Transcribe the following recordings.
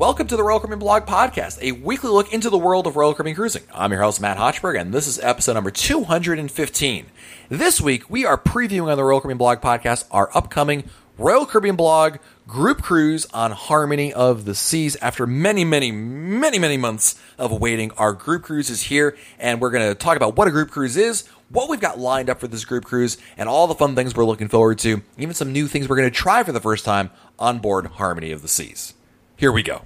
Welcome to the Royal Caribbean Blog Podcast, a weekly look into the world of Royal Caribbean cruising. I'm your host, Matt Hochberg, and this is episode number 215. This week, we are previewing on the Royal Caribbean Blog Podcast our upcoming Royal Caribbean Blog group cruise on Harmony of the Seas. After many, many, many, many months of waiting, our group cruise is here, and we're going to talk about what a group cruise is, what we've got lined up for this group cruise, and all the fun things we're looking forward to, even some new things we're going to try for the first time on board Harmony of the Seas. Here we go.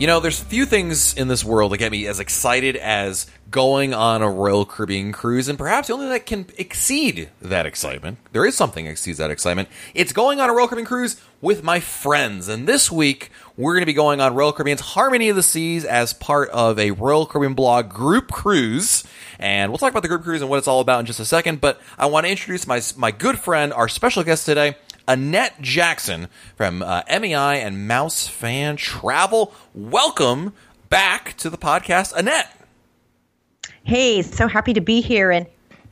You know, there's a few things in this world that get me as excited as going on a Royal Caribbean cruise, and perhaps the only that can exceed that excitement. There is something that exceeds that excitement. It's going on a Royal Caribbean cruise with my friends, and this week we're going to be going on Royal Caribbean's Harmony of the Seas as part of a Royal Caribbean blog group cruise. And we'll talk about the group cruise and what it's all about in just a second. But I want to introduce my my good friend, our special guest today. Annette Jackson from uh, MEI and Mouse Fan Travel. Welcome back to the podcast, Annette. Hey, so happy to be here and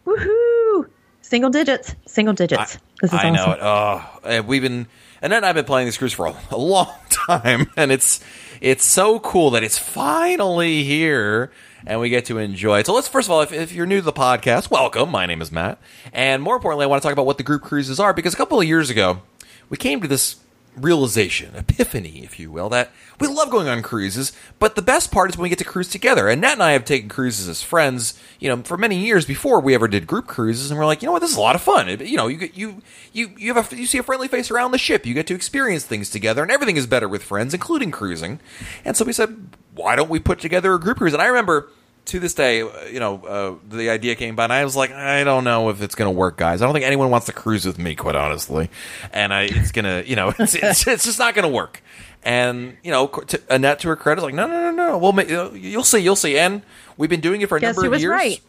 woohoo! Single digits, single digits. I, this is I awesome. know it. Oh, we've been Annette and I've been playing this cruise for a, a long time, and it's it's so cool that it's finally here and we get to enjoy it. So let's first of all, if, if, you're new to the podcast, welcome. My name is Matt, and more importantly, I want to talk about what the group cruises are because a couple of years ago, we came to this realization, epiphany, if you will, that we love going on cruises, but the best part is when we get to cruise together. And Nat and I have taken cruises as friends, you know, for many years before we ever did group cruises, and we're like, you know what, this is a lot of fun. It, you know, you you you you have a, you see a friendly face around the ship, you get to experience things together, and everything is better with friends, including cruising. And so we said, why don't we put together a group cruise? And I remember to this day, uh, you know, uh, the idea came by, and I was like, I don't know if it's going to work, guys. I don't think anyone wants to cruise with me, quite honestly. And I, it's gonna, you know, it's, it's, it's just not going to work. And you know, to, Annette, to her credit, is like, no, no, no, no. We'll make, you'll see, you'll see. And we've been doing it for a Guess number of years. Right.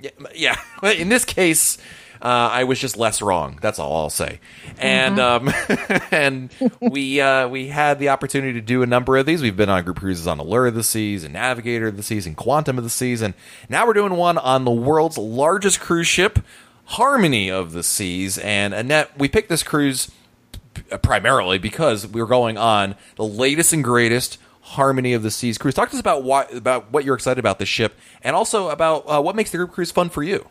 Yeah, yeah. In this case, uh, I was just less wrong. That's all I'll say. And mm-hmm. um, and we uh, we had the opportunity to do a number of these. We've been on group cruises on Allure of the Seas and Navigator of the Seas and Quantum of the Seas, and now we're doing one on the world's largest cruise ship, Harmony of the Seas. And Annette, we picked this cruise primarily because we were going on the latest and greatest Harmony of the Seas cruise. Talk to us about what about what you're excited about this ship, and also about uh, what makes the group cruise fun for you.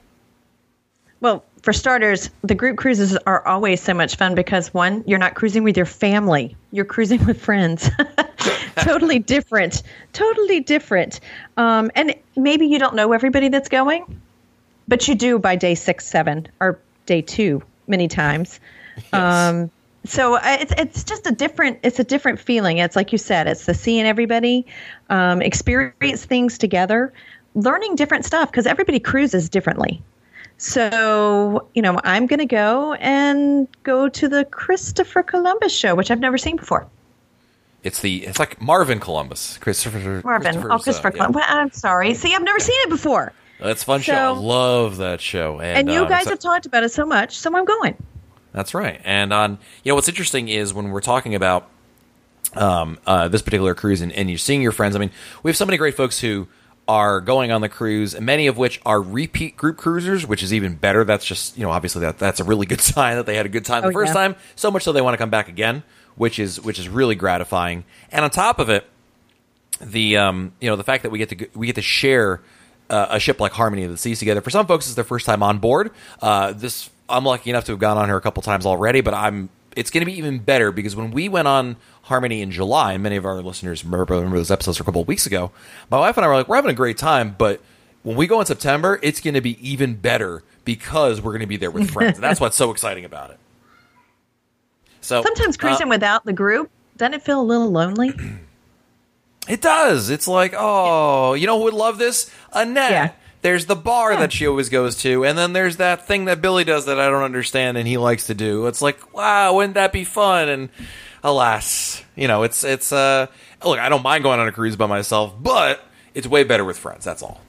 Well, for starters, the group cruises are always so much fun because one, you're not cruising with your family, you're cruising with friends. totally different. Totally different. Um, and maybe you don't know everybody that's going, but you do by day six, seven, or day two many times. Yes. Um, so uh, it's it's just a different it's a different feeling. It's like you said, it's the seeing everybody, um, experience things together, learning different stuff because everybody cruises differently. So, you know, I'm going to go and go to the Christopher Columbus show, which I've never seen before. It's the it's like Marvin Columbus, Christopher Marvin. Oh, Christopher uh, Columbus. Yeah. I'm sorry. See, I've never seen it before. That's fun so, show. I love that show. And, and you um, guys have talked about it so much, so I'm going. That's right. And on you know what's interesting is when we're talking about um, uh, this particular cruise and, and you're seeing your friends. I mean, we have so many great folks who are going on the cruise, many of which are repeat group cruisers, which is even better. That's just you know obviously that that's a really good sign that they had a good time the oh, first yeah. time. So much so they want to come back again, which is which is really gratifying. And on top of it, the um, you know the fact that we get to we get to share uh, a ship like Harmony of the Seas together. For some folks, it's their first time on board. Uh, this I'm lucky enough to have gone on here a couple times already, but I'm it's going to be even better because when we went on Harmony in July, and many of our listeners remember, remember those episodes a couple of weeks ago, my wife and I were like, we're having a great time, but when we go in September, it's going to be even better because we're going to be there with friends. and that's what's so exciting about it. So sometimes uh, cruising uh, without the group doesn't it feel a little lonely? It does. It's like, oh, you know who would love this? Annette. Yeah. There's the bar yeah. that she always goes to, and then there's that thing that Billy does that I don't understand and he likes to do. It's like, wow, wouldn't that be fun? And alas, you know, it's it's uh look, I don't mind going on a cruise by myself, but it's way better with friends. That's all.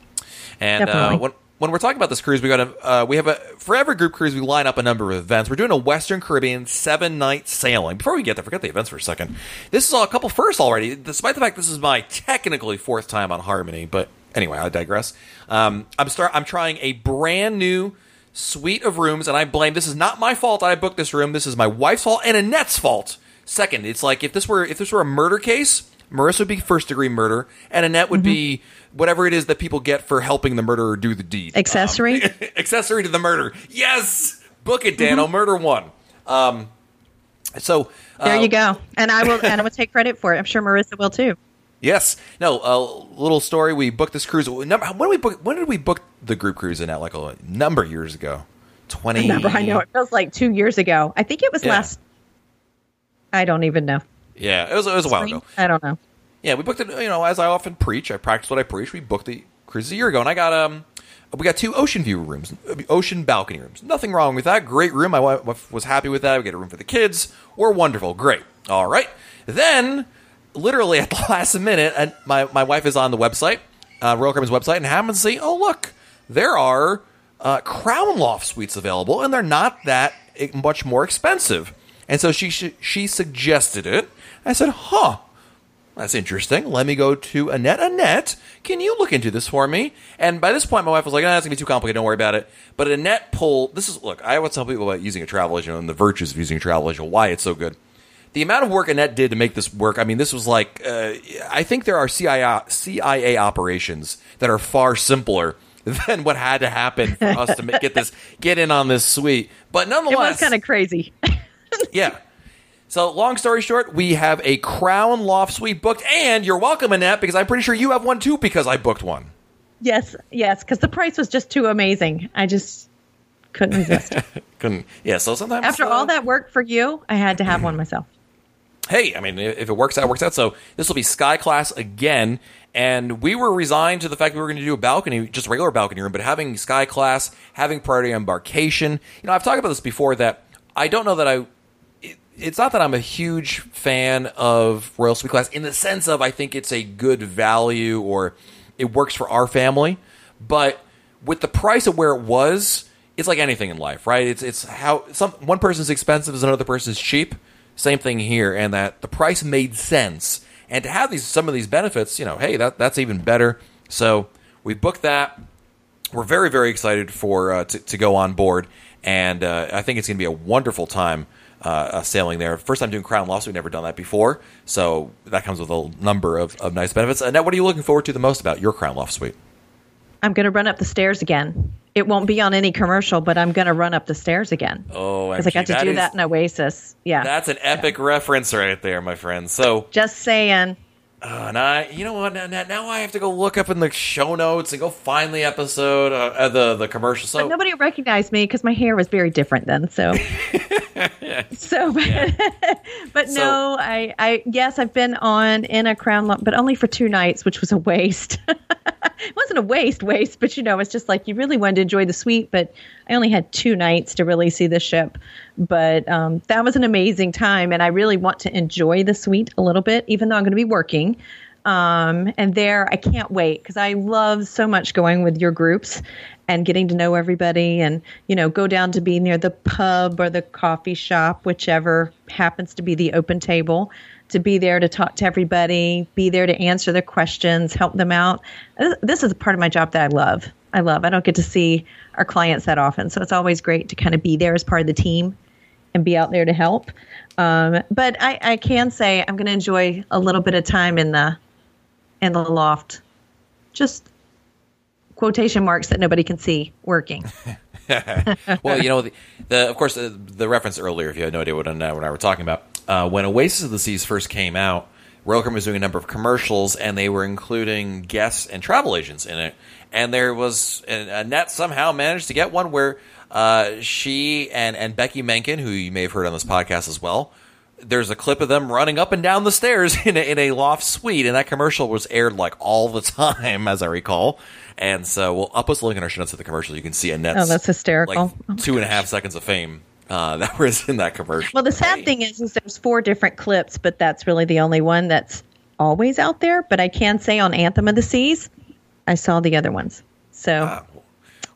And uh, when when we're talking about this cruise, we got a uh, we have a for every group cruise we line up a number of events. We're doing a Western Caribbean seven night sailing. Before we get there, forget the events for a second. This is all a couple firsts already, despite the fact this is my technically fourth time on Harmony. But anyway, I digress. Um, I'm start. I'm trying a brand new suite of rooms, and I blame this is not my fault. I booked this room. This is my wife's fault and Annette's fault. Second, it's like if this were if this were a murder case, Marissa would be first degree murder, and Annette would be whatever it is that people get for helping the murderer do the deed. Accessory? Um, accessory to the murder. Yes, book it, Dan. I'll murder one. Um, so There uh, you go. And I will and I will take credit for it. I'm sure Marissa will too. Yes. No. A little story. We booked this cruise. Number, when did we book? When did we book the group cruise in? At like a number of years ago. Twenty. Remember, I know it feels like two years ago. I think it was Yeah. last. I don't even know. Yeah, it was. It was a while ago. I don't know. Yeah, we booked it. You know, as I often preach, I practice what I preach. We booked the cruise a year ago, and I got um, we got two ocean view rooms, ocean balcony rooms. Nothing wrong with that. Great room. My wife was happy with that. We get a room for the kids. We're wonderful. Great. All right. Then, literally at the last minute, and my my wife is on the website, uh, Royal Caribbean's website, and happens to see, oh look, there are uh, Crown Loft suites available, and they're not that much more expensive. And so she she suggested it. I said, huh. That's interesting. Let me go to Annette. Annette, can you look into this for me? And by this point, my wife was like, "No, that's gonna be too complicated. Don't worry about it." But Annette pulled. This is look. I always tell people about using a travel agent and the virtues of using a travel agent, why it's so good. The amount of work Annette did to make this work. I mean, this was like. Uh, I think there are CIA, CIA operations that are far simpler than what had to happen for us to get this get in on this suite. But It nonetheless, was kind of crazy. yeah. So, long story short, we have a Crown Loft Suite booked, and you're welcome, Annette, because I'm pretty sure you have one too, because I booked one. yes, yes, because the price was just too amazing. I just couldn't resist. Couldn't, yeah. So sometimes After uh, all that work for you, I had to have one myself. Hey, I mean, if it works out, it works out. So this will be Sky Class again, and we were resigned to the fact we were going to do a balcony, just regular balcony room, but having Sky Class, having priority embarkation. You know, I've talked about this before that I don't know that I. it- It's not that I'm a huge fan of Royal Suite Class in the sense of I think it's a good value or it works for our family, but with the price of where it was, it's like anything in life, right? It's it's how some one person's expensive is another person's cheap. Same thing here, and that the price made sense, and to have these some of these benefits, you know, hey, that that's even better. So we booked that. We're very very excited for uh, to, to go on board, and uh, I think it's going to be a wonderful time uh, uh, sailing there. First time doing Crown Loft, we've never done that before, so that comes with a number of, of nice benefits. And now, what are you looking forward to the most about your Crown Loft suite? I'm going to run up the stairs again. It won't be on any commercial, but I'm going to run up the stairs again. Oh, because I got to that do is- that in Oasis. Yeah, That's an epic reference right there, my friend. So, just saying. uh, and I, you know what? Now, now- I have to go look up in the show notes and go find the episode, uh, uh, the the commercial. So, But nobody recognized me because my hair was very different then. So, so, but So- no, I, I, yes, I've been on in a crown, but only for two nights, which was a waste. it wasn't a waste, waste, but you know, it's just like you really wanted to enjoy the suite, but I only had two nights to really see the ship. But um, that was an amazing time, and I really want to enjoy the suite a little bit, even though I'm going to be working. Um, and there, I can't wait because I love so much going with your groups and getting to know everybody and, you know, go down to be near the pub or the coffee shop, whichever happens to be the open table, to be there to talk to everybody, be there to answer their questions, help them out. This- This is a part of my job that I love. I love. I don't get to see our clients that often. So it's always great to kind of be there as part of the team and be out there to help. Um, but I, I can say I'm going to enjoy a little bit of time in the in the loft, just quotation marks that nobody can see working. well, you know, the, the of course the, the reference earlier, if you had no idea what, I- what I were talking about, uh, when Oasis of the Seas first came out, Royal Caribbean was doing a number of commercials, and they were including guests and travel agents in it. And there was and Annette somehow managed to get one where uh, she and and Becky Menken, who you may have heard on this podcast as well. There's a clip of them running up and down the stairs in a, in a loft suite, and that commercial was aired like all the time, as I recall. And so we'll I'll post a link in our show notes of the commercial. You can see Annette's Oh, that's hysterical. like Oh my two and a half seconds of fame uh, that was in that commercial. Well, the sad thing is, is there's four different clips, but that's really the only one that's always out there. But I can say on Anthem of the Seas, I saw the other ones. So Ah,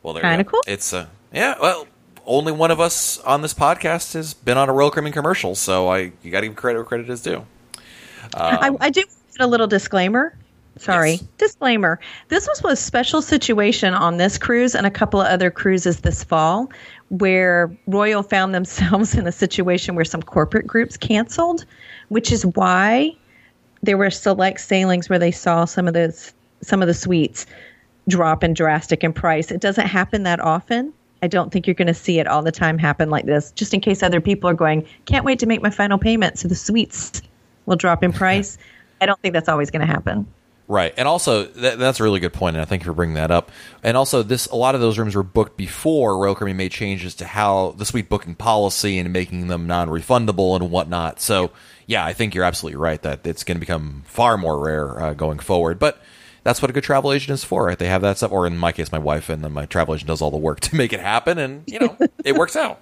well, you Kinda cool. It's a yeah. Well, only one of us on this podcast has been on a Royal Caribbean commercial, so I you got to give credit where credit is due. I, I do put a little disclaimer. Sorry. Yes. Disclaimer. This was a special situation on this cruise and a couple of other cruises this fall where Royal found themselves in a situation where some corporate groups canceled, which is why there were select sailings where they saw some of the some of the suites drop in drastic in price. It doesn't happen that often. I don't think you're going to see it all the time happen like this. Just in case other people are going, can't wait to make my final payment so the suites will drop in price. I don't think that's always going to happen. Right, and also that, that's a really good point, and I thank you for bringing that up. And also, this a lot of those rooms were booked before Royal Caribbean made changes to how the suite booking policy and making them non-refundable and whatnot. So, yeah, I think you're absolutely right that it's going to become far more rare uh, going forward. But that's what a good travel agent is for, right? They have that stuff, or in my case, my wife, and then my travel agent does all the work to make it happen, and you know, it works out.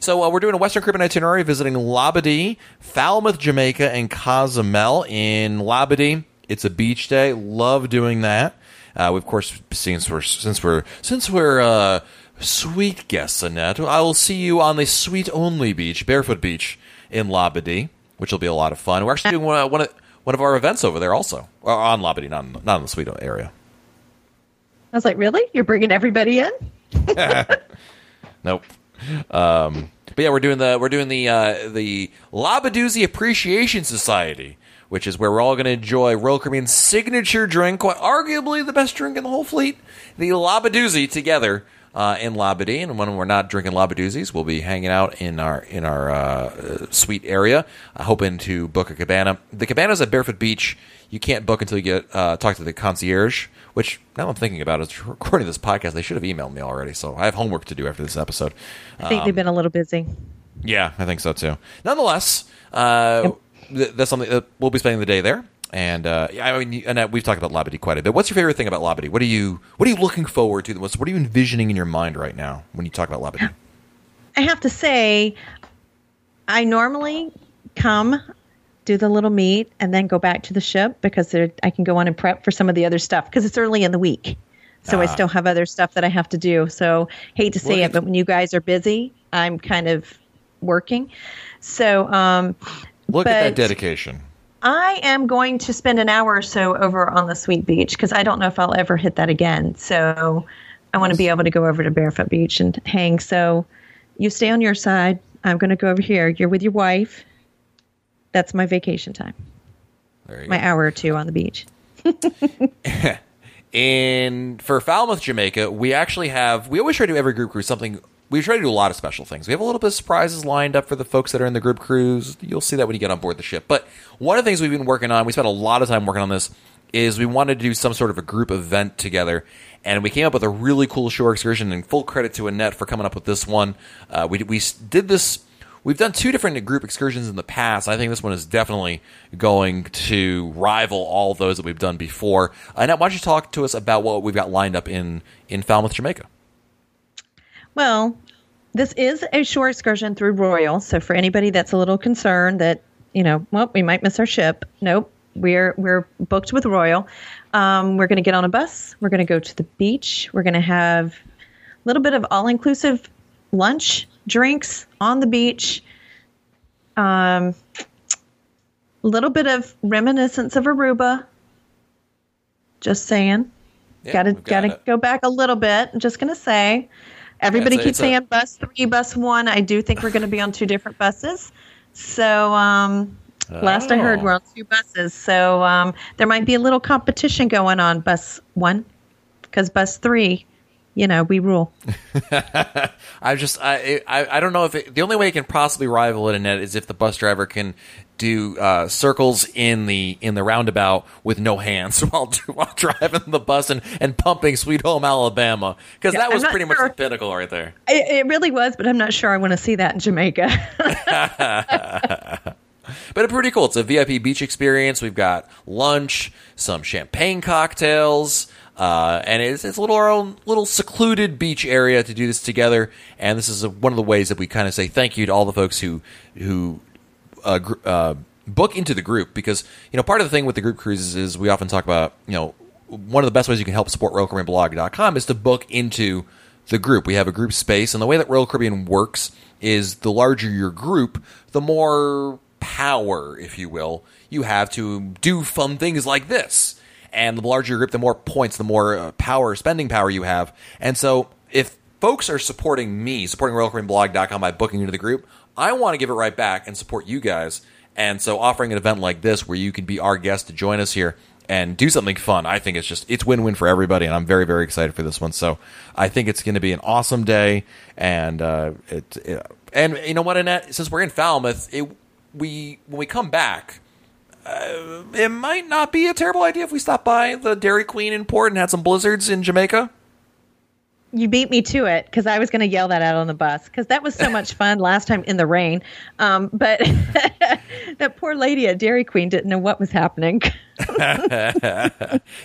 So uh, we're doing a Western Caribbean itinerary, visiting Labadee, Falmouth, Jamaica, and Cozumel. In Labadee, it's a beach day. Love doing that. Uh, of course, since we're since we're since we're uh, suite guests, Annette, I will see you on the suite only beach, Barefoot Beach in Labadee, which will be a lot of fun. We're actually doing one, one of one of our events over there also uh, on Labadee, not in, not in the suite area. I was like, really? You're bringing everybody in? Nope. Um, but yeah, we're doing the we're doing the uh, the Labadoozy Appreciation Society, which is where we're all going to enjoy Royal Caribbean's signature drink, quite arguably the best drink in the whole fleet, the Labadoozy, together uh, in Labadee. And when we're not drinking Labadoozys, we'll be hanging out in our in our uh, suite area, uh, hoping to book a cabana. The cabanas at Barefoot Beach you can't book until you get uh, talk to the concierge. Which now I'm thinking about is recording this podcast. They should have emailed me already, so I have homework to do after this episode. I think they've been a little busy. Yeah, I think so too. Nonetheless, uh, Yep. Th- that's something that we'll be spending the day there. And uh, I mean, Annette, we've talked about Labadee quite a bit. What's your favorite thing about Labadee? What are you What are you looking forward to? What's, what are you envisioning in your mind right now when you talk about Labadee? I have to say, I normally come, do the little meet, and then go back to the ship because I can go on and prep for some of the other stuff because it's early in the week. So I Ah. still have other stuff that I have to do. So hate to say it, but when you guys are busy, I'm kind of working. So um, Look at that dedication. I am going to spend an hour or so over on the Suite Beach because I don't know if I'll ever hit that again. So I want to be able to go over to Barefoot Beach and hang. So you stay on your side. I'm going to go over here. You're with your wife. That's my vacation time. There you My go. hour or two on the beach. In for Falmouth, Jamaica, we actually have. We always try to do every group cruise something. We try to do a lot of special things. We have a little bit of surprises lined up for the folks that are in the group cruise. You'll see that when you get on board the ship. But one of the things we've been working on, we spent a lot of time working on this, is we wanted to do some sort of a group event together, and we came up with a really cool shore excursion. And full credit to Annette for coming up with this one. Uh, we we did this. We've done two different group excursions in the past. I think this one is definitely going to rival all those that we've done before. Annette, why don't you talk to us about what we've got lined up in in Falmouth, Jamaica? Well, this is a shore excursion through Royal. So for anybody that's a little concerned that you know, well, we might miss our ship. Nope, we're we're booked with Royal. Um, we're going to get on a bus. We're going to go to the beach. We're going to have a little bit of all inclusive lunch, drinks on the beach. Um, a little bit of reminiscence of Aruba. Just saying. Yeah, gotta gotta it. go back a little bit. I'm just gonna say, everybody a- keeps it's a- saying bus three, bus one. I do think we're gonna be on two different buses. So um, last I heard, Oh. we're on two buses. So um, there might be a little competition going on bus one, because bus three, you know, we rule. I just I, I I don't know if it, the only way it can possibly rival it Annette is if the bus driver can do uh, circles in the in the roundabout with no hands while while driving the bus and, and pumping Sweet Home Alabama because Yeah, that was pretty much the pinnacle right there. It, it really was, but I'm not sure I want to see that in Jamaica. But it's pretty cool. It's a VIP beach experience. We've got lunch, some champagne cocktails, uh, and it's, it's a little our own little secluded beach area to do this together. And this is a, one of the ways that we kind of say thank you to all the folks who who uh, gr- uh, book into the group because you know part of the thing with the group cruises is we often talk about you know one of the best ways you can help support RoyalCaribbeanBlog.com is to book into the group. We have a group space, and the way that Royal Caribbean works is the larger your group, the more power, if you will, you have to do fun things like this. And the larger your group, the more points, the more uh, power, spending power you have. And so, if folks are supporting me, supporting RoyalCaribbeanBlog.com by booking into the group, I want to give it right back and support you guys. And so, offering an event like this where you can be our guest to join us here and do something fun, I think it's just it's win win for everybody, and I'm very very excited for this one. So, I think it's going to be an awesome day, and uh, it, it and you know what, Annette, since we're in Falmouth, it, we when we come back. Uh, it might not be a terrible idea if we stop by the Dairy Queen in port and had some blizzards in Jamaica. You beat me to it because I was going to yell that out on the bus because that was so much fun last time in the rain. Um, but that poor lady at Dairy Queen didn't know what was happening. there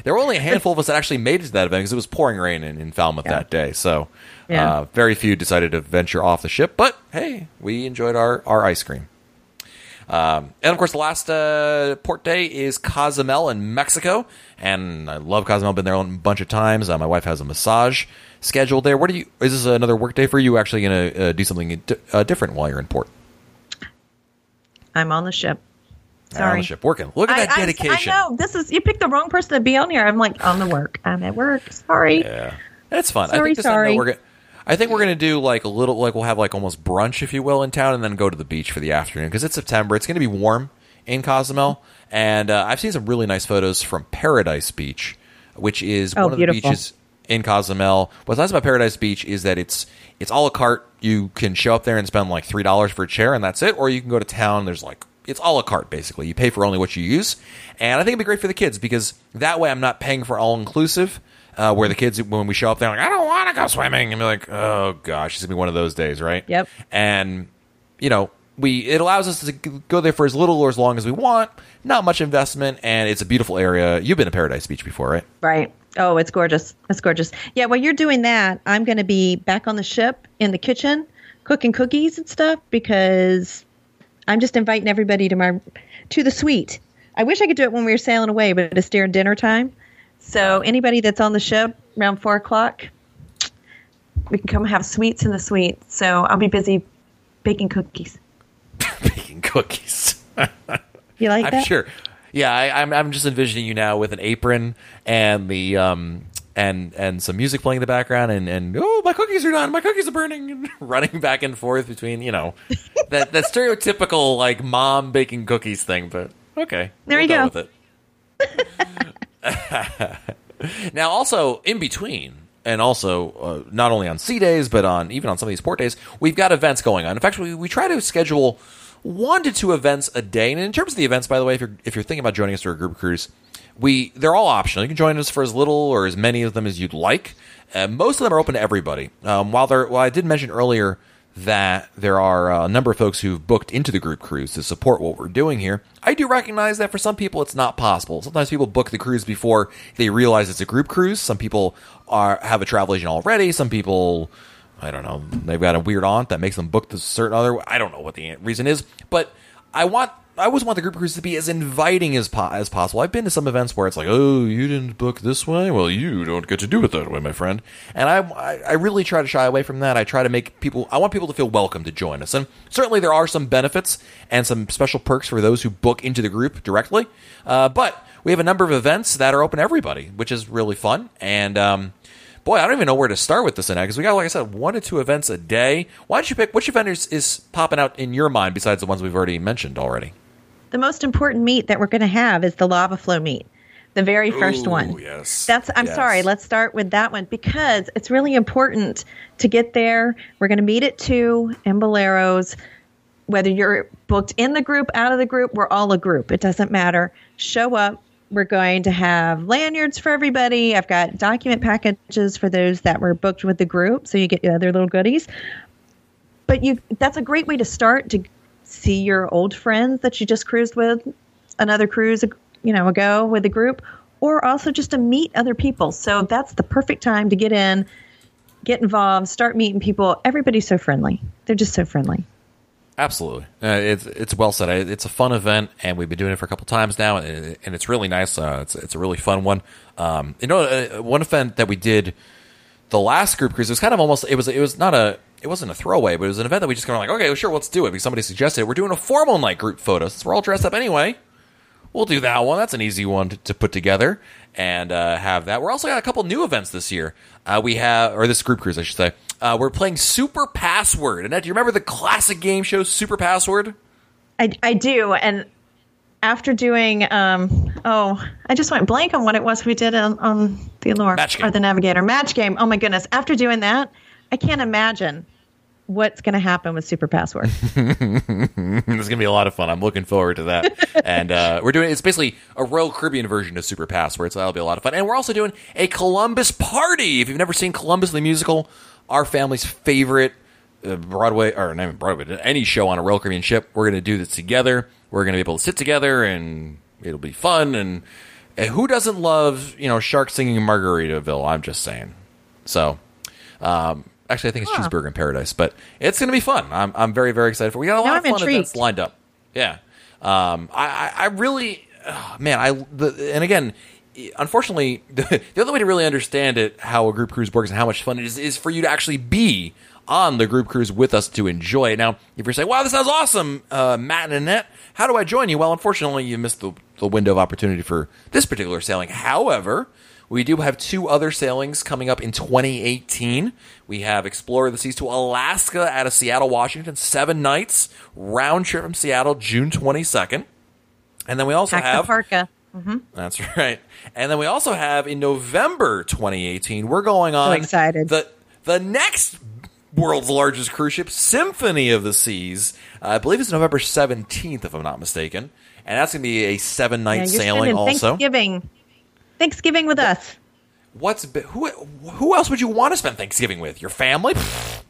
were only a handful of us that actually made it to that event because it was pouring rain in, in Falmouth Yeah. that day. So Yeah. uh, very few decided to venture off the ship. But hey, we enjoyed our, our ice cream. Um, and of course, the last uh, port day is Cozumel in Mexico, and I love Cozumel. I've Been there a bunch of times. Uh, my wife has a massage scheduled there. What do you? Is this another work day for you? Actually, going to uh, do something di- uh, different while you're in port? I'm on the ship. Sorry. on the ship working. Look at I- that dedication. I, know this is you picked the wrong person to be on here. I'm like on the work. I'm at work. Sorry. Yeah, it's fun. I Sorry, think this time, sorry. I think we're gonna do like a little, like we'll have like almost brunch, if you will, in town, and then go to the beach for the afternoon because it's September. It's gonna be warm in Cozumel, and uh, I've seen some really nice photos from Paradise Beach, which is Oh, one of the beaches in Cozumel. What's nice about Paradise Beach is that it's it's a la carte. You can show up there and spend like three dollars for a chair, and that's it. Or you can go to town. There's like it's all a la carte basically. You pay for only what you use, and I think it'd be great for the kids because that way I'm not paying for all inclusive. Uh, where the kids, when we show up, they're like, "I don't want to go swimming," and we're like, "Oh gosh, it's gonna be one of those days, right?" Yep. And you know, we it allows us to go there for as little or as long as we want. Not much investment, and it's a beautiful area. You've been to Paradise Beach before, right? Right. Oh, it's gorgeous. It's gorgeous. Yeah, while you're doing that, I'm going to be back on the ship in the kitchen cooking cookies and stuff because I'm just inviting everybody to my to the suite. I wish I could do it when we were sailing away, but it's during dinner time. So anybody that's on the ship around four o'clock, we can come have sweets in the suite. So I'll be busy baking cookies. Baking cookies. You like I'm that? sure. Yeah, I, I'm. I'm just envisioning you now with an apron and the um and and some music playing in the background and and oh my cookies are done, my cookies are burning, and running back and forth between you know that that stereotypical like mom baking cookies thing. But okay, There we'll you go. With it. now, also in between. And also, uh, not only on sea days, but on even on some of these port days, we've got events going on. In fact, we, we try to schedule one to two events a day. And in terms of the events, by the way, if you're if you're thinking about joining us for a group cruise, we they're all optional. You can join us for as little or as many of them as you'd like. Uh, most of them are open to everybody. Um, while there, while I did mention earlier that there are uh, a number of folks who've booked into the group cruise to support what we're doing here. I do recognize that for some people it's not possible. Sometimes people book the cruise before they realize it's a group cruise. Some people are have a travel agent already. Some people I don't know. They've got a weird aunt that makes them book this certain other. I don't know what the reason is, but I want. I always want the group cruise to be as inviting as po- as possible. I've been to some events where it's like, "Oh, you didn't book this way. Well, you don't get to do it that way, my friend." And I, I, I really try to shy away from that. I try to make people. I want people to feel welcome to join us, and certainly there are some benefits and some special perks for those who book into the group directly. Uh, but we have a number of events that are open to everybody, which is really fun. And um, boy, I don't even know where to start with this, because we got, like I said, one to two events a day. Why don't you pick which event is, is popping out in your mind besides the ones we've already mentioned already? The most important meet that we're going to have is the lava flow meet, the very first Ooh, one. yes. That's. I'm Yes. sorry. Let's start with that one because it's really important to get there. We're going to meet at two in Boleros. Whether you're booked in the group, out of the group, we're all a group. It doesn't matter. Show up. We're going to have lanyards for everybody. I've got document packages for those that were booked with the group, so you get other little goodies. But you that's a great way to start to see your old friends that you just cruised with, another cruise, you know, ago with the group, or also just to meet other people. So that's the perfect time to get in, get involved, start meeting people. Everybody's so friendly. They're just so friendly. Absolutely, uh, it's it's well said. It's a fun event, and we've been doing it for a couple times now, and, it's really nice. Uh, it's it's a really fun one. Um, you know, uh, one event that we did the last group cruise it was kind of almost it was it was not a it wasn't a throwaway, but it was an event that we just kind of like okay, well, sure, let's do it because somebody suggested it. We're doing a formal night group photo since we're all dressed up anyway. We'll do that one. That's an easy one to, to put together. and uh, have that. We're also got a couple new events this year. Uh, we have, or this group cruise, I should say. Uh, we're playing Super Password. Annette, do you remember the classic game show Super Password? I, I do. And after doing, um, oh, I just went blank on what it was we did on, on the Allure or the Navigator match game. Oh my goodness! After doing that, I can't imagine what's going to happen with Super Password. it's gonna be a lot of fun. I'm looking forward to that. and uh, we're doing it's basically a Royal Caribbean version of Super Password, so that'll be a lot of fun. And we're also doing a Columbus party. If you've never seen Columbus the musical, our family's favorite uh, Broadway or not even Broadway, any show on a Royal Caribbean ship, we're gonna do this together. We're gonna be able to sit together, and it'll be fun. And, and who doesn't love you know sharks singing in Margaritaville? I'm just saying. So. Um, Actually, I think it's Huh. Cheeseburger in Paradise, but it's going to be fun. I'm, I'm very, very excited for. It. We got a lot Now of I'm fun events lined up. Yeah, um, I, I, I really, oh, man, I the, and again, unfortunately, the, the other way to really understand it, how a group cruise works and how much fun it is, is for you to actually be on the group cruise with us to enjoy it. Now, if you're saying, "Wow, this sounds awesome," uh, Matt and Annette, how do I join you? Well, unfortunately, you missed the, the window of opportunity for this particular sailing. However. We do have two other sailings coming up in 2018. We have Explorer of the Seas to Alaska out of Seattle, Washington, seven nights, round trip from Seattle, June 22nd. And then we also Pack have parka. that's right. And then we also have in November 2018, we're going on excited. the the next world's largest cruise ship, Symphony of the Seas. Uh, I believe it's November 17th, if I'm not mistaken. And that's going to be a seven night Yeah, sailing also. Thanksgiving. Thanksgiving with us. What's who who else would you want to spend Thanksgiving with? Your family?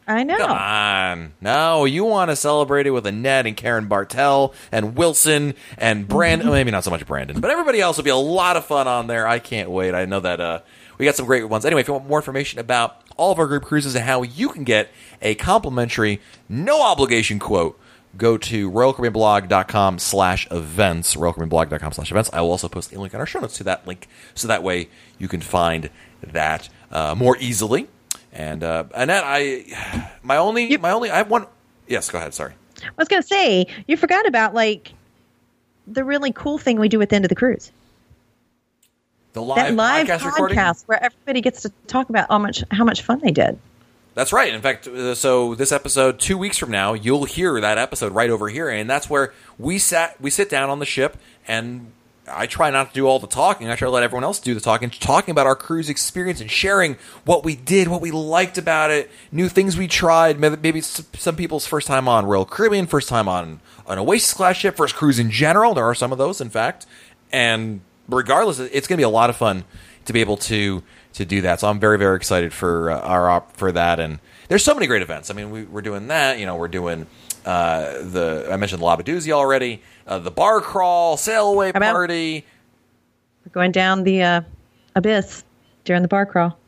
I know. Come on. No, you want to celebrate it with Annette and Karen Bartel and Wilson and Brandon. Maybe not so much Brandon, but everybody else will be a lot of fun on there. I can't wait. I know that uh, we got some great ones. Anyway, if you want more information about all of our group cruises and how you can get a complimentary, no obligation quote, go to royalcaribbeanblog.com slash events, royalcaribbeanblog.com slash events. I will also post a link in our show notes to that link so that way you can find that uh, more easily. And uh, Annette, I my only my only I have one. Yes, go ahead. Sorry. I was going to say, you forgot about like the really cool thing we do at the end of the cruise. The live, that live podcast, podcast recording. where everybody gets to talk about how much how much fun they did. That's right. In fact, uh, so this episode, two weeks from now, you'll hear that episode right over here, and that's where we sat. We sit down on the ship, and I try not to do all the talking. I try to let everyone else do the talking, talking about our cruise experience and sharing what we did, what we liked about it, new things we tried. Maybe some people's first time on Royal Caribbean, first time on an Oasis class ship, first cruise in general. There are some of those, in fact, and regardless, it's going to be a lot of fun to be able to to do that. So I'm very very excited for uh, our op for that. And there's so many great events. I mean, we, we're doing that. You know, we're doing uh, the I mentioned the Labadoozy already, uh, the bar crawl, sail away about- party. We're going down the uh, abyss during the bar crawl.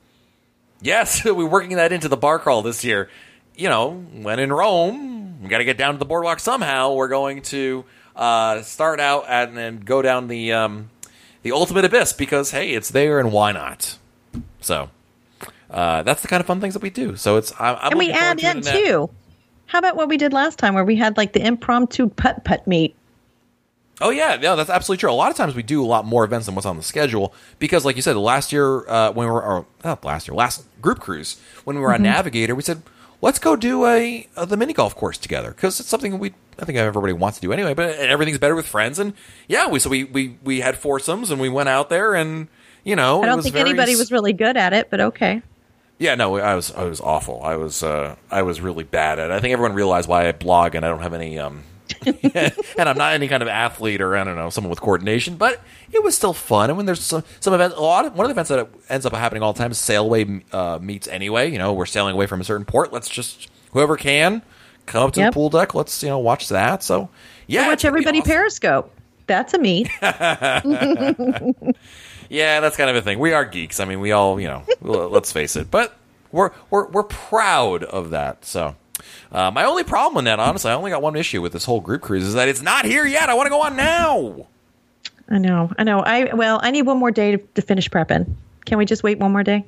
Yes, we're working that into the bar crawl this year. You know, when in Rome, we got to get down to the boardwalk somehow. We're going to uh, start out and then go down the um, the ultimate abyss because hey, it's there and why not? So uh, that's the kind of fun things that we do. So it's I'm, I'm and we add to in that. too. How about what we did last time where we had like the impromptu putt putt meet? Oh yeah, yeah, that's absolutely true. A lot of times we do a lot more events than what's on the schedule because, like you said, last year uh, when we were, or not last year, last group cruise when we were on Navigator, we said let's go do a, uh the mini golf course together because it's something we I think everybody wants to do anyway. But everything's better with friends, and yeah, we so we we we had foursomes and we went out there and you know I don't think anybody s- was really good at it, but okay. yeah, no, I was I was awful. I was uh, I was really bad at it. I think everyone realized why I blog and I don't have any um and I'm not any kind of athlete or I don't know someone with coordination, but it was still fun. And when there's some some events, a lot of one of the events that ends up happening all the time is sail away uh, meets anyway. You know, we're sailing away from a certain port. Let's just whoever can come up to Yep. the pool deck. Let's you know watch that. So yeah, Watch it's gonna be everybody awesome. Periscope. That's a meet. Yeah, that's kind of a thing. We are geeks. I mean, we all, you know, let's face it. But we're we're we're proud of that. So, uh, my only problem with that, honestly, I only got one issue with this whole group cruise is that it's not here yet. I want to go on now. I know. I know. I well, I need one more day to, to finish prepping. Can we just wait one more day?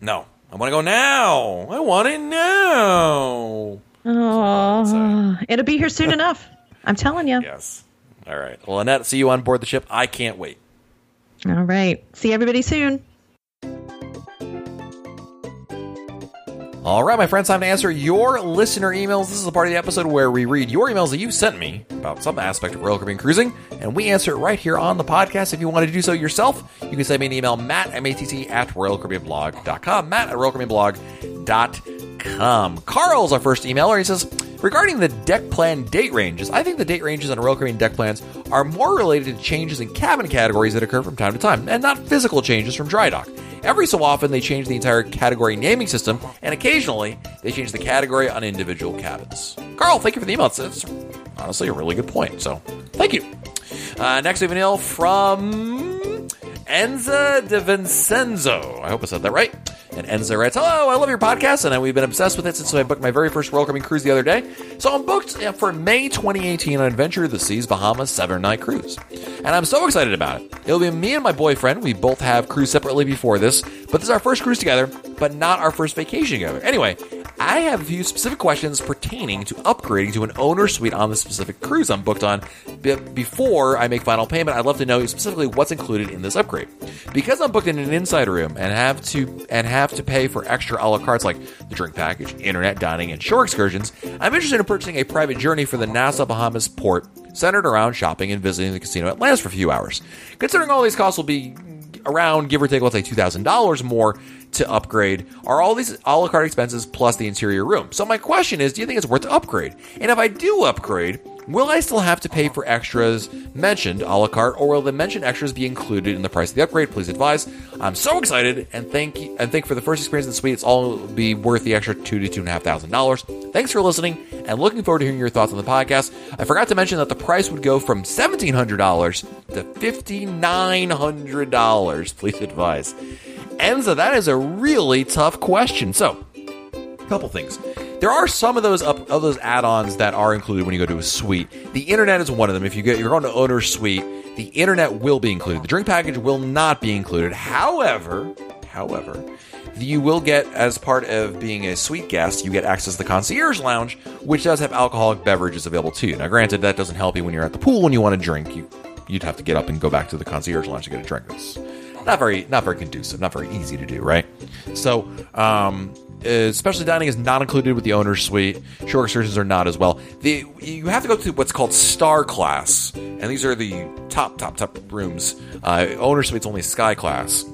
No, I want to go now. I want it now. Oh, it'll be here soon enough. I'm telling you. Yes. All right. Well, Annette, see you on board the ship. I can't wait. All right. See everybody soon. All right, my friends, time to answer your listener emails. This is the part of the episode where we read your emails that you sent me about some aspect of Royal Caribbean cruising, and we answer it right here on the podcast. If you want to do so yourself, you can send me an email, matt, M-A-T-T, at royalcaribbeanblog.com, matt at royalcaribbeanblog.com. Carl's our first emailer. He says, Regarding the deck plan date ranges, I think the date ranges on Royal Caribbean deck plans are more related to changes in cabin categories that occur from time to time, and not physical changes from dry dock. Every so often, they change the entire category naming system, and occasionally, they change the category on individual cabins. Carl, thank you for the email. It's honestly a really good point, so thank you. Uh, next, we have an email from Enza de Vincenzo. I hope I said that right. And Enza writes, Hello, I love your podcast, and we've been obsessed with it since I booked my very first Caribbean cruise the other day. So I'm booked uh, for May 2018 on Adventure of the Seas Bahamas seven night cruise. And I'm so excited about it. It'll be me and my boyfriend. We both have cruised separately before this, but this is our first cruise together, but not our first vacation together. Anyway, I have a few specific questions pertaining to upgrading to an owner suite on the specific cruise I'm booked on. But before I make final payment, I'd love to know specifically what's included in this upgrade. Because I'm booked in an inside room and have to and have to pay for extra a la cartes like the drink package, internet dining, and shore excursions, I'm interested in purchasing a private journey for the Nassau Bahamas port centered around shopping and visiting the casino at Atlantis for a few hours. Considering all these costs will be around give or take let's say $2000 more to upgrade are all these a la carte expenses plus the interior room? So my question is do you think it's worth upgrade? And if i do upgrade will i still have to pay for extras mentioned a la carte or will the mentioned extras be included in the price of the upgrade? Please advise. I'm so excited and thank you and think for the first experience in the suite. It's all be worth the extra two to two and a half thousand dollars. Thanks for listening and looking forward to hearing your thoughts on the podcast. I forgot to mention that the price would go from $1700 to $5900 please advise. Enza, that is a really tough question. So, a couple things. There are some of those up of those add-ons that are included when you go to a suite. The internet is one of them. If you get you're going to owner suite, the internet will be included. The drink package will not be included. However, however, you will get as part of being a suite guest, you get access to the concierge lounge, which does have alcoholic beverages available to you. Now, granted, that doesn't help you when you're at the pool and you want to drink. You you'd have to get up and go back to the concierge lounge to get a drink. It's not very not very conducive, not very easy to do, right? So, um, specialty dining is not included with the owner's suite. Shore excursions are not as well. The you have to go to what's called star class, and these are the top top top rooms. Uh, owner suite's only sky class.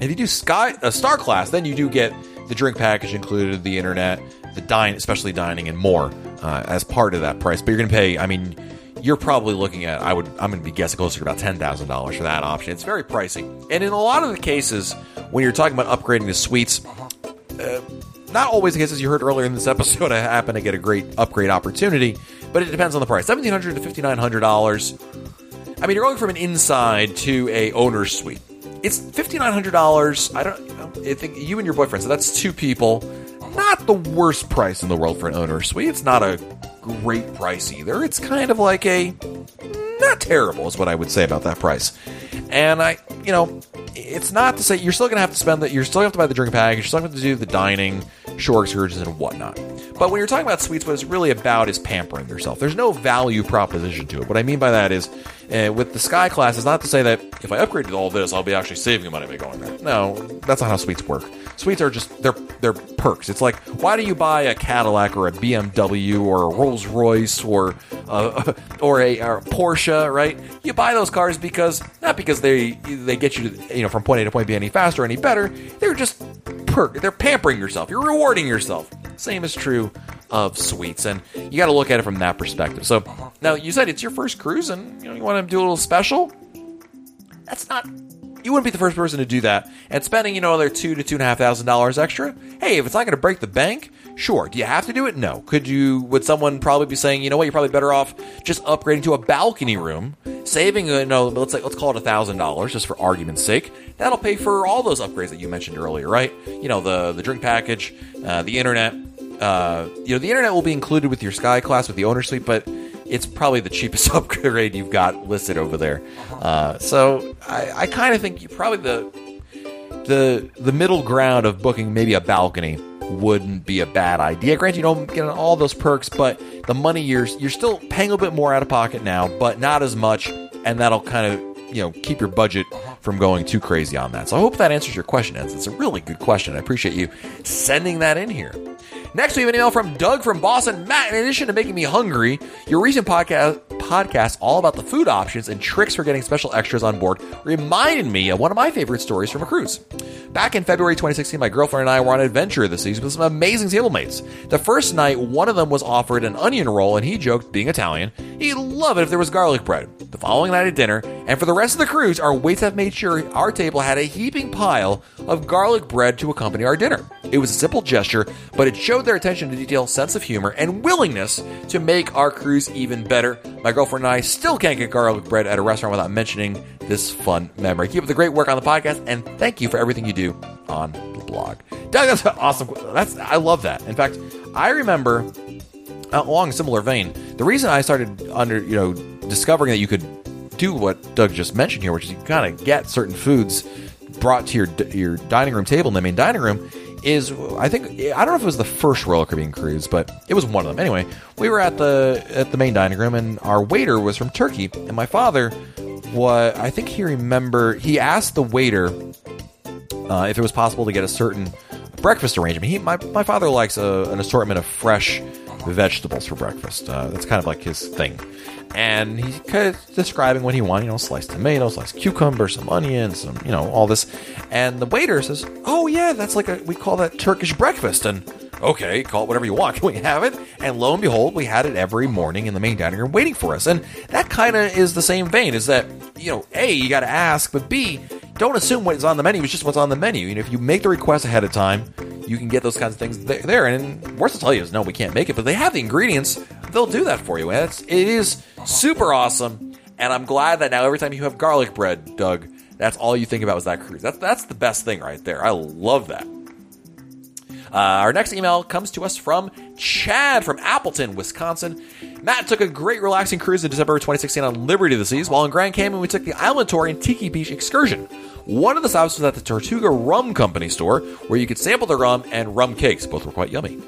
If you do sky uh, star class, then you do get the drink package included, the internet, the dine, specialty dining, and more uh, as part of that price. But you're going to pay. I mean you're probably looking at I would I'm going to be guessing closer to about ten thousand dollars for that option. It's very pricey, and in a lot of the cases when you're talking about upgrading the suites, uh, not always the case as you heard earlier in this episode. I happen to get a great upgrade opportunity, but it depends on the price. Seventeen hundred to fifty nine hundred dollars. I mean, you're going from an inside to a owner's suite. It's fifty nine hundred dollars. I don't. I think you and your boyfriend. So that's two people. Not the worst price in the world for an owner's suite. It's not a great price either. It's kind of like a not terrible is what I would say about that price. And I, you know, it's not to say you're still going to have to spend that. You're still going to have to buy the drink package. You're still going to have to do the dining, shore excursions, and whatnot. But when you're talking about suites, what it's really about is pampering yourself. There's no value proposition to it. What I mean by that is, uh, with the Sky class, it's not to say that if I upgraded all this, I'll be actually saving money by going there. No, that's not how suites work. Suites are just they're they're perks. It's like why do you buy a Cadillac or a BMW or a Rolls Royce or uh, or a or a Porsche, right? You buy those cars because not because they they get you to, you know from point A to point B any faster any better. They're just perk. They're pampering yourself. You're rewarding yourself. Same is true of suites, and you got to look at it from that perspective. So uh-huh. now you said it's your first cruise, and you know you want to do a little special. That's not. You wouldn't be the first person to do that, and spending you know another two to two and a half thousand dollars extra. Hey, if it's not going to break the bank, sure. Do you have to do it? No. Could you? Would someone probably be saying, you know what, you're probably better off just upgrading to a balcony room, saving you know let's say let's call it a thousand dollars just for argument's sake. That'll pay for all those upgrades that you mentioned earlier, right? You know the the drink package, uh, the internet. Uh, you know the internet will be included with your Sky class with the owner suite, but it's probably the cheapest upgrade you've got listed over there. Uh, so I, I kind of think you probably the the the middle ground of booking maybe a balcony wouldn't be a bad idea. Granted, you don't get all those perks, but the money you're you're still paying a bit more out of pocket now, but not as much, and that'll kind of you know keep your budget from going too crazy on that. So I hope that answers your question, Eds. It's a really good question. I appreciate you sending that in here. Next, we have an email from Doug from Boston. Matt, in addition to making me hungry, your recent podcast, podcast all about the food options and tricks for getting special extras on board reminded me of one of my favorite stories from a cruise. Back in February 2016, my girlfriend and I were on an Adventure of the Seas with some amazing tablemates. The first night, one of them was offered an onion roll, and he joked, being Italian, he'd love it if there was garlic bread. The following night at dinner, and for the rest of the cruise, our waits have made sure our table had a heaping pile of garlic bread to accompany our dinner. It was a simple gesture, but it showed their attention to detail, sense of humor, and willingness to make our cruise even better. My girlfriend and I still can't get garlic bread at a restaurant without mentioning this fun memory. Keep up the great work on the podcast, and thank you for everything you do on the blog. Doug, that's awesome. That's I love that. In fact, I remember uh, along a similar vein, the reason I started under you know discovering that you could do what Doug just mentioned here, which is you kind of get certain foods brought to your your dining room table in the main dining room is I think I don't know if it was the first Royal Caribbean cruise, but it was one of them. Anyway, we were at the at the main dining room, and our waiter was from Turkey, and my father what I think he remember he asked the waiter uh, if it was possible to get a certain breakfast arrangement. He my my father likes a, an assortment of fresh vegetables for breakfast. Uh, that's kind of like his thing. And he's kind of describing what he wanted, you know, sliced tomatoes, sliced cucumber, some onions, some, you know, all this. And the waiter says, "Oh yeah, that's like a we call that Turkish breakfast." And okay, call it whatever you want. Can we have it? And lo and behold, we had it every morning in the main dining room waiting for us. And that kind of is the same vein. Is that you know, a you got to ask, but b don't assume what's on the menu is just what's on the menu. And if you make the request ahead of time, you can get those kinds of things there. And worst to tell you is no, we can't make it, but they have the ingredients. They'll do that for you. And it's, it is super awesome. And I'm glad that now every time you have garlic bread, Doug, that's all you think about is that cruise. That's that's the best thing right there. I love that. Uh, our next email comes to us from Chad from Appleton, Wisconsin. Matt took a great relaxing cruise in December 2016 on Liberty of the Seas. While in Grand Cayman, we took the Island Tour and Tiki Beach excursion. One of the stops was at the Tortuga Rum Company store, where you could sample the rum and rum cakes. Both were quite yummy.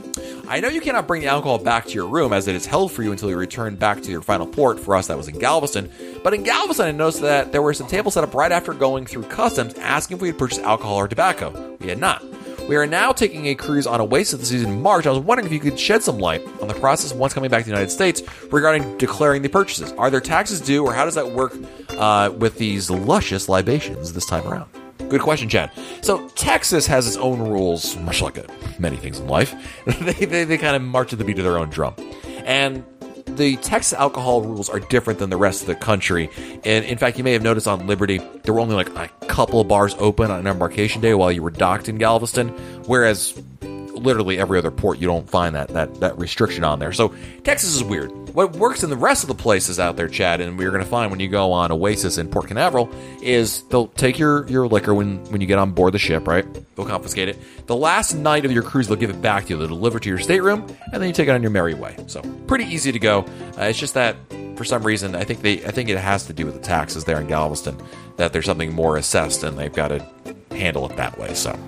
I know you cannot bring the alcohol back to your room as it is held for you until you return back to your final port. For us, that was in Galveston. But in Galveston, I noticed that there were some tables set up right after going through customs asking if we had purchased alcohol or tobacco. We had not. We are now taking a cruise on Oasis of the Seas in March. I was wondering if you could shed some light on the process once coming back to the United States regarding declaring the purchases. Are there taxes due, or how does that work uh, with these luscious libations this time around? Good question, Chad. So Texas has its own rules, much like uh, many things in life. they, they, they kind of march to the beat of their own drum. And the Texas alcohol rules are different than the rest of the country. And in fact, you may have noticed on Liberty, there were only like a couple bars open on embarkation day while you were docked in Galveston, whereas literally every other port you don't find that that that restriction on there. So Texas is weird. What works in the rest of the places out there, Chad, and we're going to find when you go on Oasis in Port Canaveral, is they'll take your, your liquor when, when you get on board the ship, right? They'll confiscate it. The last night of your cruise, they'll give it back to you. They'll deliver it to your stateroom, and then you take it on your merry way. So pretty easy to go. Uh, it's just that for some reason, I think they I think it has to do with the taxes there in Galveston that there's something more assessed, and they've got to handle it that way. So.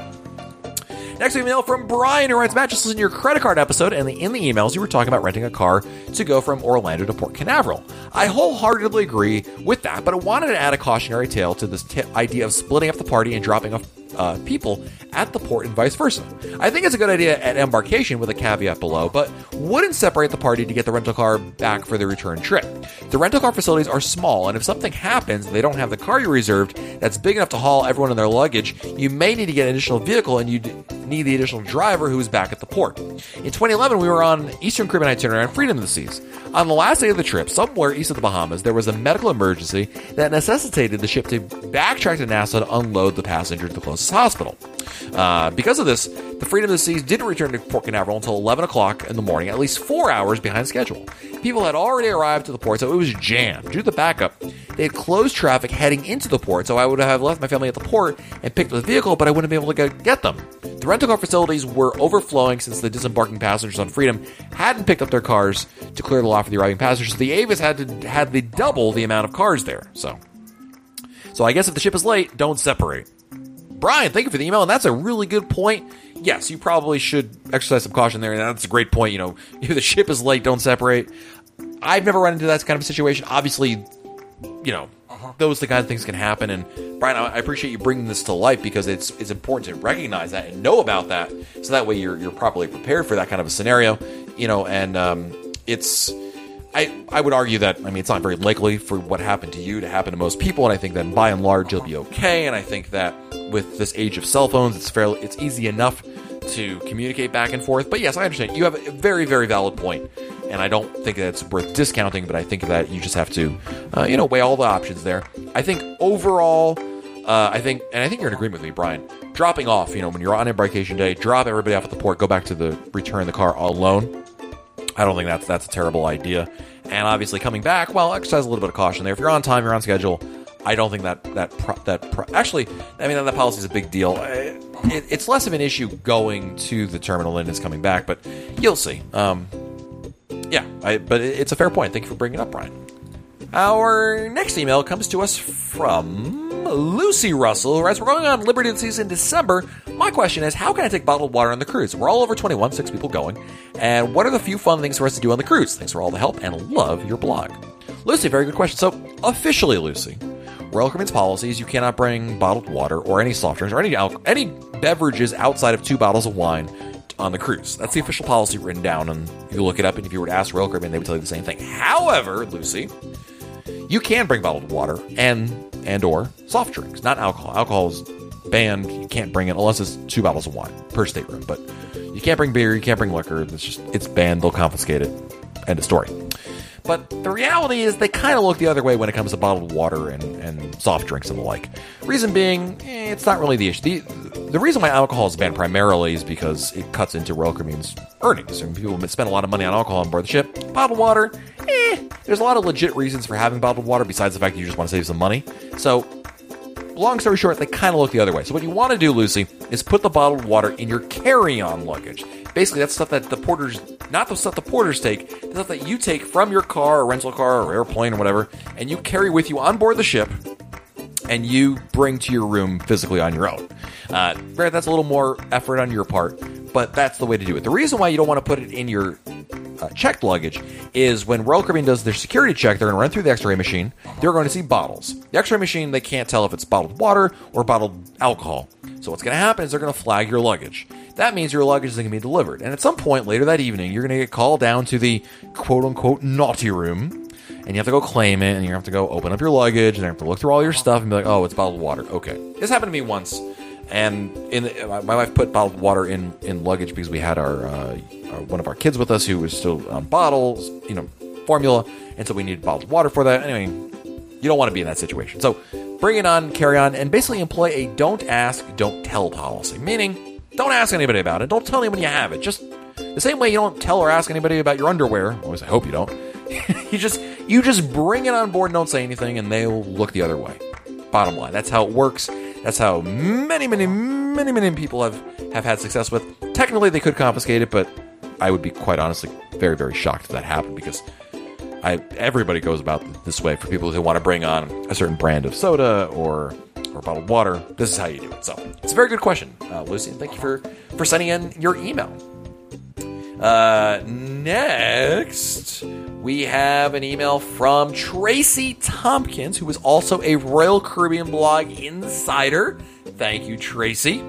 Next email from Brian who writes, Matt, just to your credit card episode, and in the emails you were talking about renting a car to go from Orlando to Port Canaveral. I wholeheartedly agree with that, but I wanted to add a cautionary tale to this t- idea of splitting up the party and dropping off uh, people at the port and vice versa. I think it's a good idea at embarkation with a caveat below, but wouldn't separate the party to get the rental car back for the return trip. The rental car facilities are small, and if something happens and they don't have the car you reserved that's big enough to haul everyone and their luggage, you may need to get an additional vehicle and you need the additional driver who is back at the port. In 2011, we were on Eastern Caribbean itinerary on Freedom of the Seas. On the last day of the trip, somewhere east of the Bahamas, there was a medical emergency that necessitated the ship to backtrack to Nassau to unload the passenger to the closest hospital. Uh, because of this, the Freedom of the Seas didn't return to Port Canaveral until 11 o'clock in the morning, at least four hours behind schedule. People had already arrived to the port, so it was jammed. Due to the backup, they had closed traffic heading into the port, so I would have left my family at the port and picked up the vehicle, but I wouldn't be able to get, get them. The rental car facilities were overflowing since the disembarking passengers on Freedom hadn't picked up their cars to clear the lot for the arriving passengers. So the Avis had to had the double the amount of cars there. So, so I guess if the ship is late, don't separate. Brian, thank you for the email, and that's a really good point. Yes, you probably should exercise some caution there, and that's a great point. You know, if the ship is late, don't separate. I've never run into that kind of situation. Obviously, you know, those the kind of things can happen. And Brian, I I appreciate you bringing this to light because it's it's important to recognize that and know about that, so that way you're you're properly prepared for that kind of a scenario. You know, and um, it's. I, I would argue that I mean it's not very likely for what happened to you to happen to most people, and I think that by and large you'll be okay. And I think that with this age of cell phones, it's fairly it's easy enough to communicate back and forth. But yes, I understand you have a very very valid point, and I don't think that it's worth discounting. But I think that you just have to, uh, you know, weigh all the options there. I think overall, uh, I think, and I think you're in agreement with me, Brian. Dropping off, you know, when you're on embarkation day, drop everybody off at the port, go back to the return the car alone. I don't think that's that's a terrible idea. And obviously, coming back, well, exercise a little bit of caution there. If you're on time, you're on schedule. I don't think that that pro, that pro, actually, I mean, that policy is a big deal. Uh, It, it's less of an issue going to the terminal than it's coming back, but you'll see. Um, yeah, I, but it, it's a fair point. Thank you for bringing it up, Brian. Our next email comes to us from Lucy Russell, writes, We're going on Liberty the Seas in December. My question is, how can I take bottled water on the cruise? We're all over 21, six people going. And what are the few fun things for us to do on the cruise? Thanks for all the help and love your blog. Lucy, very good question. So, officially, Lucy, Royal Caribbean's policy is you cannot bring bottled water or any soft drinks or any, any beverages outside of two bottles of wine on the cruise. That's the official policy written down, and you look it up, and if you were to ask Royal Caribbean, they would tell you the same thing. However, Lucy, you can bring bottled water and and or soft drinks, not alcohol. Alcohol is banned. You can't bring it unless it's two bottles of wine per stateroom. But you can't bring beer. You can't bring liquor. It's just it's banned. They'll confiscate it. End of story. But the reality is they kind of look the other way when it comes to bottled water and, and soft drinks and the like. Reason being, eh, it's not really the issue. The, the reason why alcohol is banned primarily is because it cuts into Royal Caribbean's earnings. And people spend a lot of money on alcohol on board the ship. Bottled water, eh, there's a lot of legit reasons for having bottled water besides the fact that you just want to save some money. So long story short, they kind of look the other way. So what you want to do, Lucy, is put the bottled water in your carry-on luggage. Basically, that's stuff that the porters, not the stuff the porters take, the stuff that you take from your car or rental car or airplane or whatever, and you carry with you on board the ship, and you bring to your room physically on your own. Uh, that's a little more effort on your part, but that's the way to do it. The reason why you don't want to put it in your uh, checked luggage is when Royal Caribbean does their security check, they're going to run through the X-ray machine. They're going to see bottles. The X-ray machine, they can't tell if it's bottled water or bottled alcohol. So what's going to happen is they're going to flag your luggage. That means your luggage is going to be delivered. And at some point later that evening, you're going to get called down to the quote-unquote naughty room. And you have to go claim it, and you have to go open up your luggage, and you have to look through all your stuff and be like, "Oh, it's bottled water." Okay, this happened to me once, and in the, my, wife put bottled water in in luggage because we had our, uh, our one of our kids with us who was still on bottles, you know, formula, and so we needed bottled water for that. Anyway, you don't want to be in that situation. So bring it on, carry on, and basically employ a don't ask, don't tell policy. Meaning, don't ask anybody about it. Don't tell anyone you have it. Just the same way you don't tell or ask anybody about your underwear. Least I hope you don't. you just you just bring it on board and don't say anything, and they'll look the other way. Bottom line, that's how it works. That's how many, many, many, many people have have had success with. Technically, they could confiscate it, but I would be quite honestly very, very shocked if that happened because I everybody goes about this way for people who want to bring on a certain brand of soda or or bottled water. This is how you do it. So it's a very good question, uh, Lucy. Thank you for for sending in your email. Uh, next, we have an email from Tracy Tompkins, who is also a Royal Caribbean blog insider. Thank you, Tracy.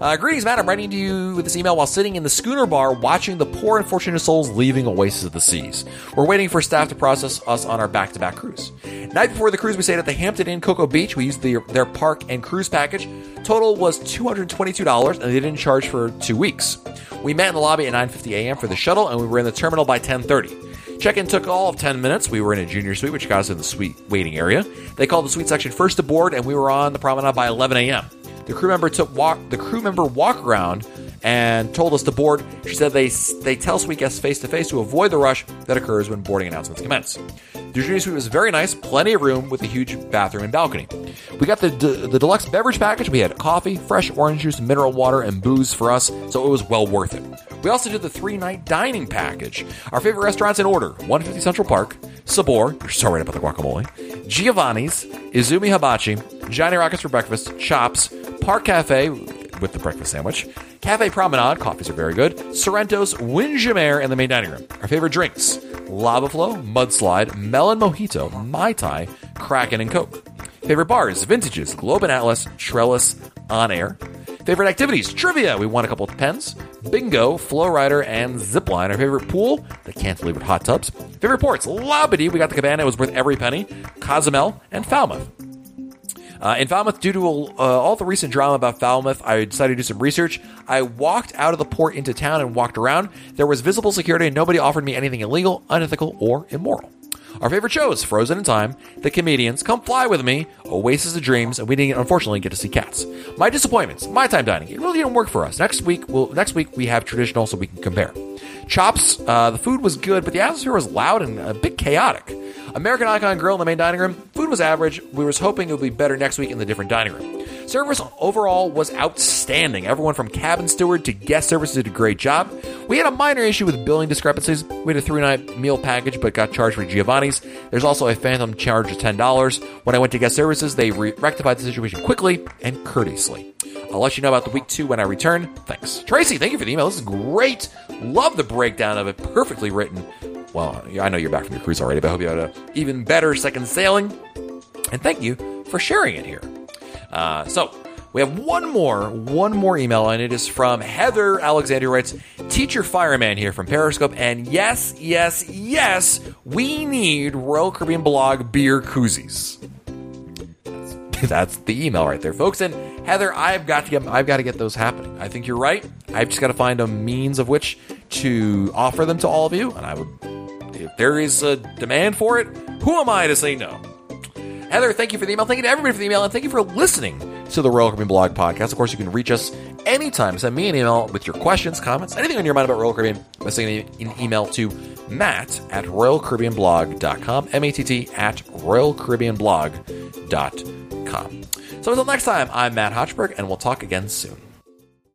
Uh, greetings, Matt. I'm writing to you with this email while sitting in the schooner bar watching the poor unfortunate souls leaving Oasis of the Seas. We're waiting for staff to process us on our back to back cruise. Night before the cruise, we stayed at the Hampton Inn Cocoa Beach. We used the, their park and cruise package. Total was $222, and they didn't charge for two weeks. We met in the lobby at 9.50 a.m. for the shuttle, and we were in the terminal by 10.30. Check-in took all of 10 minutes. We were in a junior suite, which got us in the suite waiting area. They called the suite section first to board, and we were on the promenade by 11 a.m. The crew member took walk. The crew member walk around and told us to board. She said they they tell suite guests face to face to avoid the rush that occurs when boarding announcements commence. The junior suite was very nice, plenty of room with a huge bathroom and balcony. We got the the deluxe beverage package. We had coffee, fresh orange juice, mineral water, and booze for us, so it was well worth it. We also did the three night dining package. Our favorite restaurants in order 150 Central Park, Sabor, you're so right about the guacamole, Giovanni's, Izumi Hibachi, Johnny Rockets for breakfast, Chops, Park Cafe with the breakfast sandwich, Cafe Promenade, coffees are very good, Sorrento's, Windjammer, and the main dining room. Our favorite drinks Lava Flow, Mudslide, Melon Mojito, Mai Tai, Kraken, and Coke. Favorite bars, Vintages, Globe and Atlas, Trellis, On Air. Favorite activities, trivia. We won a couple of pens. Bingo, Flow Rider, and Zipline. Our favorite pool, the cantilevered hot tubs. Favorite ports, Labadee. We got the cabana. It was worth every penny. Cozumel and Falmouth. Uh, in Falmouth, due to uh, all the recent drama about Falmouth, I decided to do some research. I walked out of the port into town and walked around. There was visible security, and nobody offered me anything illegal, unethical, or immoral. Our favorite shows, Frozen in Time, The Comedians, Come Fly With Me, Oasis of Dreams, and we didn't unfortunately get to see Cats. My disappointments, my time dining, it really didn't work for us. Next week, we'll, next week we have traditional so we can compare. Chops, uh, the food was good, but the atmosphere was loud and a bit chaotic. American Icon Grill in the main dining room, food was average. We was hoping it would be better next week in the different dining room. Service overall was outstanding. Everyone from cabin steward to guest service did a great job. We had a minor issue with billing discrepancies. We had a three night meal package but got charged for Giovanni's. There's also a phantom charge of $10. When I went to guest services, they re- rectified the situation quickly and courteously. I'll let you know about the week two when I return. Thanks. Tracy, thank you for the email. This is great. Love the breakdown of it. Perfectly written. Well, I know you're back from your cruise already, but I hope you had an even better second sailing. And thank you for sharing it here. Uh, so we have one more, one more email, and it is from Heather Alexander writes, Teacher Fireman here from Periscope, and yes, yes, yes, we need Royal Caribbean blog beer koozies. That's, the email right there, folks. And Heather, I've got to get, I've got to get those happening. I think you're right. I've just got to find a means of which to offer them to all of you, and I would, if there is a demand for it, who am I to say no? Heather, thank you for the email. Thank you to everybody for the email, and thank you for listening to the Royal Caribbean Blog Podcast. Of course, you can reach us anytime. Send me an email with your questions, comments, anything on your mind about Royal Caribbean by sending an email to matt at royalcaribbeanblog.com, M-A-T-T at royalcaribbeanblog.com. So until next time, I'm Matt Hochberg, and we'll talk again soon.